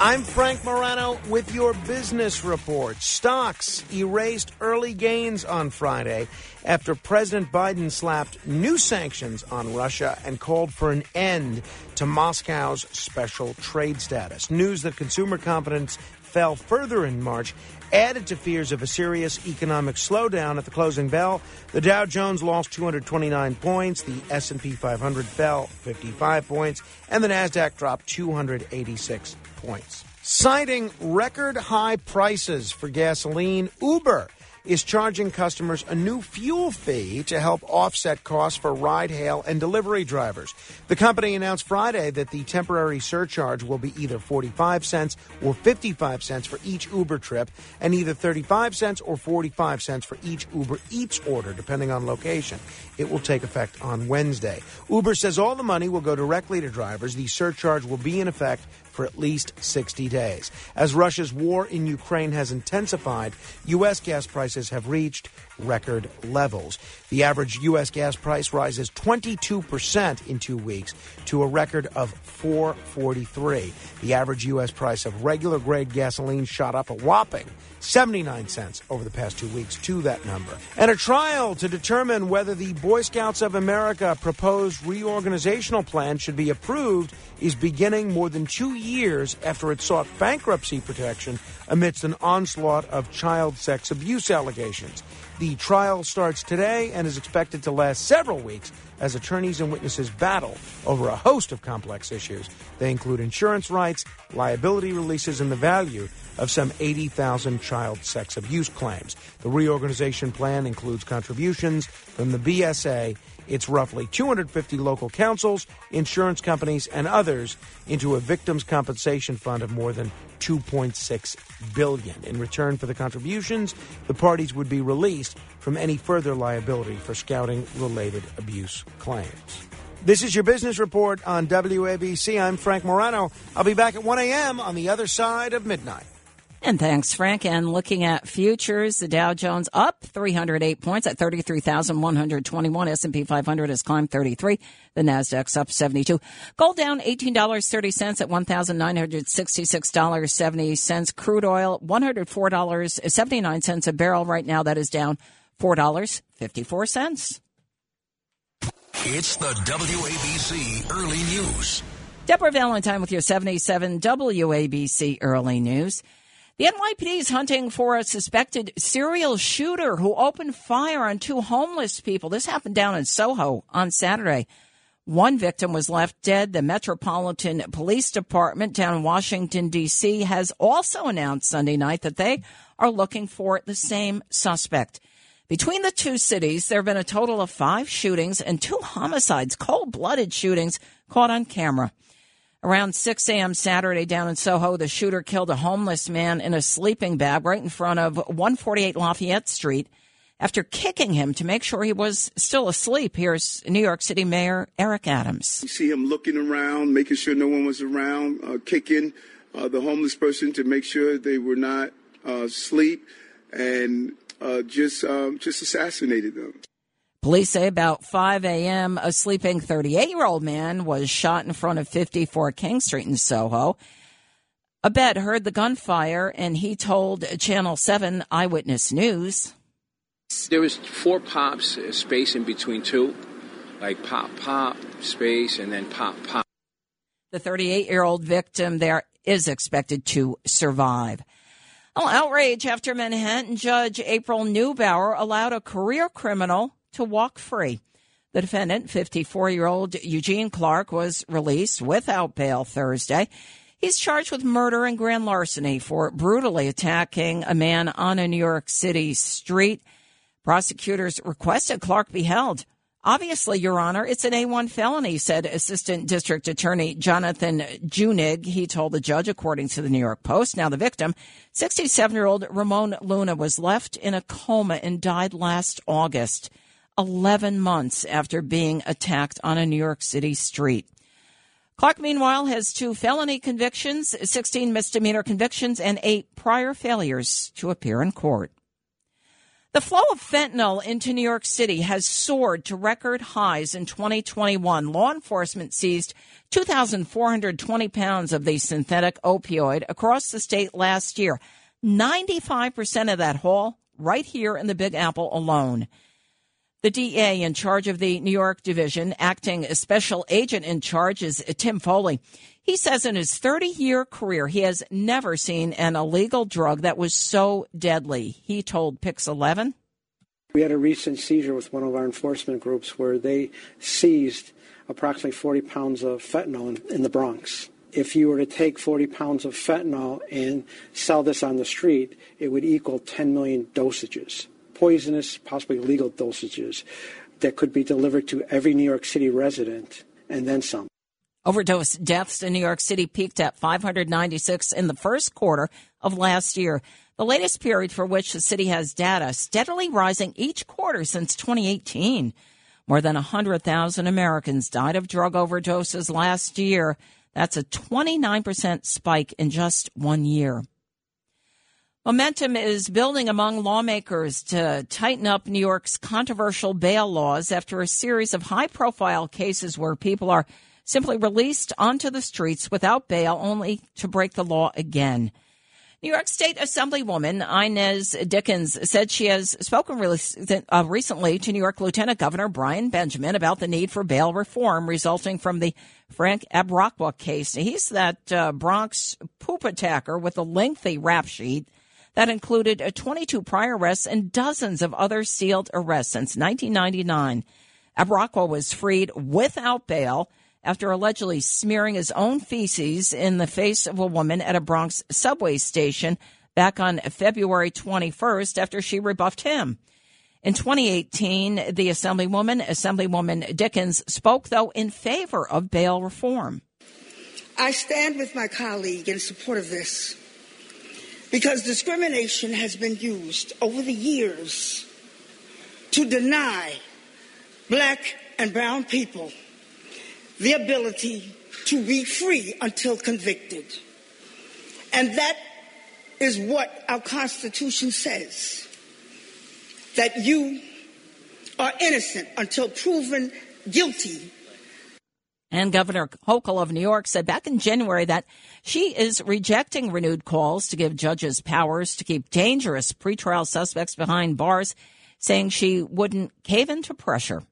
I'm Frank Morano with your business report. Stocks erased early gains on Friday after President Biden slapped new sanctions on Russia and called for an end to Moscow's special trade status. News that consumer confidence fell further in March added to fears of a serious economic slowdown at the closing bell. The Dow Jones lost 229 points, the S&P 500 fell 55 points, and the Nasdaq dropped 286 points. Citing record high prices for gasoline, Uber is charging customers a new fuel fee to help offset costs for ride hail and delivery drivers. The company announced Friday that the temporary surcharge will be either 45 cents or 55 cents for each Uber trip and either 35 cents or 45 cents for each Uber Eats order, depending on location. It will take effect on Wednesday. Uber says all the money will go directly to drivers. The surcharge will be in effect for at least 60 days. As Russia's war in Ukraine has intensified, U.S. gas prices have reached record levels. The average U.S. gas price rises 22% in two weeks to a record of 443. The average U.S. price of regular grade gasoline shot up a whopping 79 cents over the past two weeks to that number. And a trial to determine whether the Boy Scouts of America proposed reorganizational plan should be approved is beginning more than two years after it sought bankruptcy protection amidst an onslaught of child sex abuse allegations. The trial starts today and is expected to last several weeks as attorneys and witnesses battle over a host of complex issues. They include insurance rights, liability releases, and the value of some 80,000 child sex abuse claims. The reorganization plan includes contributions from the BSA, its roughly 250 local councils, insurance companies, and others into a victims' compensation fund of more than 2.6 billion. In return for the contributions, the parties would be released from any further liability for scouting related abuse claims. This is your business report on WABC. I'm Frank Morano. I'll be back at 1 a.m. on the other side of midnight. And thanks, Frank. And looking at futures, the Dow Jones up 308 points at 33,121. S&P 500 has climbed 33. The Nasdaq's up 72. Gold down $18.30 at $1,966.70. Crude oil $104.79 a barrel. Right now, that is down $4.54. It's the WABC Early News. Deborah Valentine with your 77 WABC Early News. The NYPD is hunting for a suspected serial shooter who opened fire on two homeless people. This happened down in Soho on Saturday. One victim was left dead. The Metropolitan Police Department down in Washington, D.C. has also announced Sunday night that they are looking for the same suspect. Between the two cities, there have been a total of five shootings and two homicides, cold blooded shootings caught on camera. Around 6 a.m. Saturday down in Soho, the shooter killed a homeless man in a sleeping bag right in front of 148 Lafayette Street after kicking him to make sure he was still asleep. Here's New York City Mayor Eric Adams. You see him looking around, making sure no one was around, uh, kicking uh, the homeless person to make sure they were not uh, asleep, and uh, just um, just assassinated them. Police say about 5 a.m., a sleeping 38 year old man was shot in front of 54 King Street in Soho. Abed heard the gunfire and he told Channel 7 Eyewitness News. There was four pops, uh, space in between two, like pop, pop, space, and then pop, pop. The 38 year old victim there is expected to survive. Well, outrage after Manhattan judge April Neubauer allowed a career criminal to walk free. The defendant, 54 year old Eugene Clark, was released without bail Thursday. He's charged with murder and grand larceny for brutally attacking a man on a New York City street. Prosecutors requested Clark be held. Obviously, Your Honor, it's an A1 felony, said Assistant District Attorney Jonathan Junig. He told the judge, according to the New York Post. Now, the victim, 67 year old Ramon Luna, was left in a coma and died last August. 11 months after being attacked on a New York City street. Clark, meanwhile, has two felony convictions, 16 misdemeanor convictions, and eight prior failures to appear in court. The flow of fentanyl into New York City has soared to record highs in 2021. Law enforcement seized 2,420 pounds of the synthetic opioid across the state last year. 95% of that haul right here in the Big Apple alone. The DA in charge of the New York division, acting special agent in charge, is Tim Foley. He says in his 30 year career, he has never seen an illegal drug that was so deadly. He told Pix 11. We had a recent seizure with one of our enforcement groups where they seized approximately 40 pounds of fentanyl in, in the Bronx. If you were to take 40 pounds of fentanyl and sell this on the street, it would equal 10 million dosages, poisonous, possibly legal dosages that could be delivered to every New York City resident and then some. Overdose deaths in New York City peaked at 596 in the first quarter of last year, the latest period for which the city has data, steadily rising each quarter since 2018. More than 100,000 Americans died of drug overdoses last year. That's a 29% spike in just one year. Momentum is building among lawmakers to tighten up New York's controversial bail laws after a series of high profile cases where people are simply released onto the streets without bail only to break the law again. New York State Assemblywoman Inez Dickens said she has spoken uh, recently to New York Lieutenant Governor Brian Benjamin about the need for bail reform resulting from the Frank Abrokwa case. He's that uh, Bronx poop attacker with a lengthy rap sheet that included a 22 prior arrests and dozens of other sealed arrests since 1999. Abrokwa was freed without bail after allegedly smearing his own feces in the face of a woman at a Bronx subway station back on February 21st after she rebuffed him. In 2018, the Assemblywoman, Assemblywoman Dickens, spoke, though, in favor of bail reform. I stand with my colleague in support of this because discrimination has been used over the years to deny black and brown people the ability to be free until convicted. And that is what our Constitution says that you are innocent until proven guilty. And Governor Hochul of New York said back in January that she is rejecting renewed calls to give judges powers to keep dangerous pretrial suspects behind bars, saying she wouldn't cave into pressure.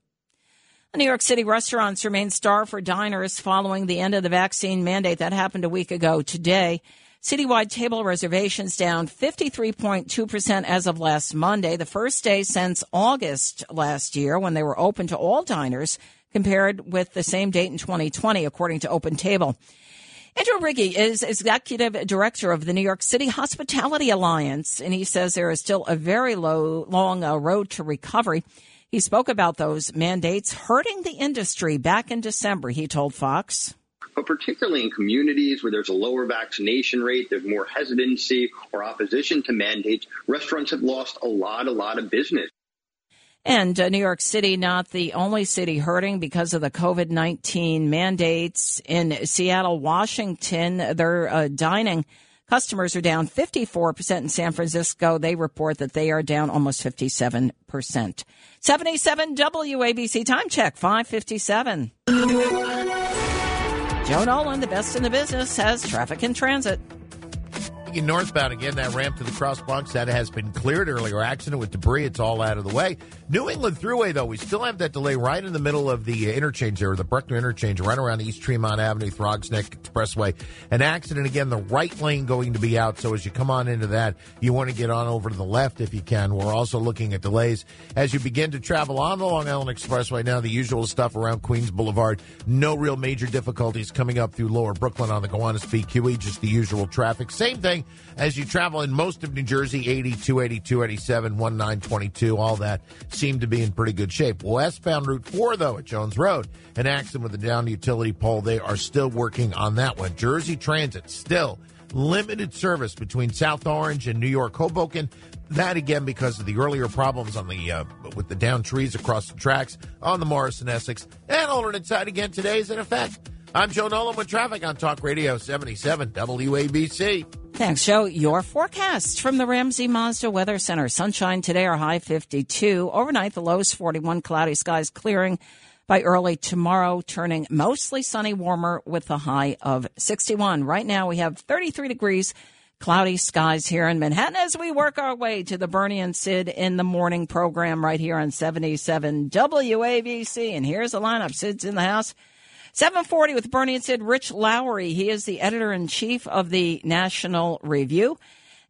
The New York City restaurants remain starved for diners following the end of the vaccine mandate that happened a week ago today. Citywide table reservations down 53.2% as of last Monday, the first day since August last year when they were open to all diners compared with the same date in 2020, according to Open Table. Andrew Rigie is executive director of the New York City Hospitality Alliance, and he says there is still a very low, long uh, road to recovery. He spoke about those mandates hurting the industry back in December, he told Fox. But particularly in communities where there's a lower vaccination rate, there's more hesitancy or opposition to mandates, restaurants have lost a lot, a lot of business. And uh, New York City, not the only city hurting because of the COVID 19 mandates. In Seattle, Washington, their uh, dining Customers are down 54% in San Francisco. They report that they are down almost 57%. 77 WABC time check, 557. Joe Nolan, the best in the business, has traffic in transit northbound again, that ramp to the cross that has been cleared. Earlier accident with debris, it's all out of the way. New England Thruway, though, we still have that delay right in the middle of the interchange there, the Bruckner interchange, right around East Tremont Avenue, Throgs Neck Expressway. An accident again, the right lane going to be out. So as you come on into that, you want to get on over to the left if you can. We're also looking at delays as you begin to travel on the Long Island Expressway. Now, the usual stuff around Queens Boulevard. No real major difficulties coming up through Lower Brooklyn on the Gowanus BQE, just the usual traffic. Same thing as you travel in most of New Jersey, 82, 82, 87, 1922, all that seemed to be in pretty good shape. Westbound Route 4, though, at Jones Road, an accident with a downed utility pole. They are still working on that one. Jersey Transit still limited service between South Orange and New York Hoboken. That again because of the earlier problems on the uh, with the down trees across the tracks on the Morris and Essex. And alternate side again today is in effect. I'm Joe Nolan with traffic on Talk Radio 77 WABC. Thanks, Joe. Your forecast from the Ramsey Mazda Weather Center. Sunshine today, our high 52. Overnight, the lows 41, cloudy skies clearing by early tomorrow, turning mostly sunny, warmer with a high of 61. Right now, we have 33 degrees, cloudy skies here in Manhattan as we work our way to the Bernie and Sid in the morning program right here on 77 WABC. And here's the lineup. Sid's in the house. 740 with Bernie and Sid, Rich Lowry. He is the editor in chief of the National Review.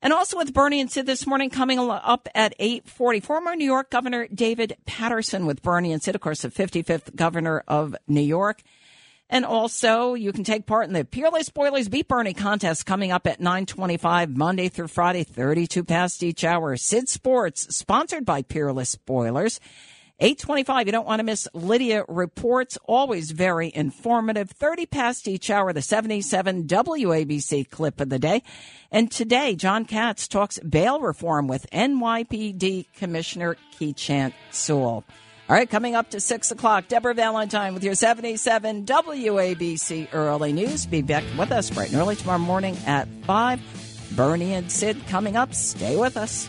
And also with Bernie and Sid this morning coming up at 840, former New York Governor David Paterson with Bernie and Sid, of course, the 55th governor of New York. And also, you can take part in the Peerless Boilers Beat Bernie contest coming up at 925 Monday through Friday, 32 past each hour. Sid Sports, sponsored by Peerless Boilers. 825, you don't want to miss Lydia Reports, always very informative. 30 past each hour, the 77 WABC clip of the day. And today, John Katz talks bail reform with NYPD Commissioner Keechant Sewell. All right, coming up to 6 o'clock, Deborah Valentine with your 77 WABC Early News. Be back with us bright and early tomorrow morning at 5. Bernie and Sid coming up. Stay with us.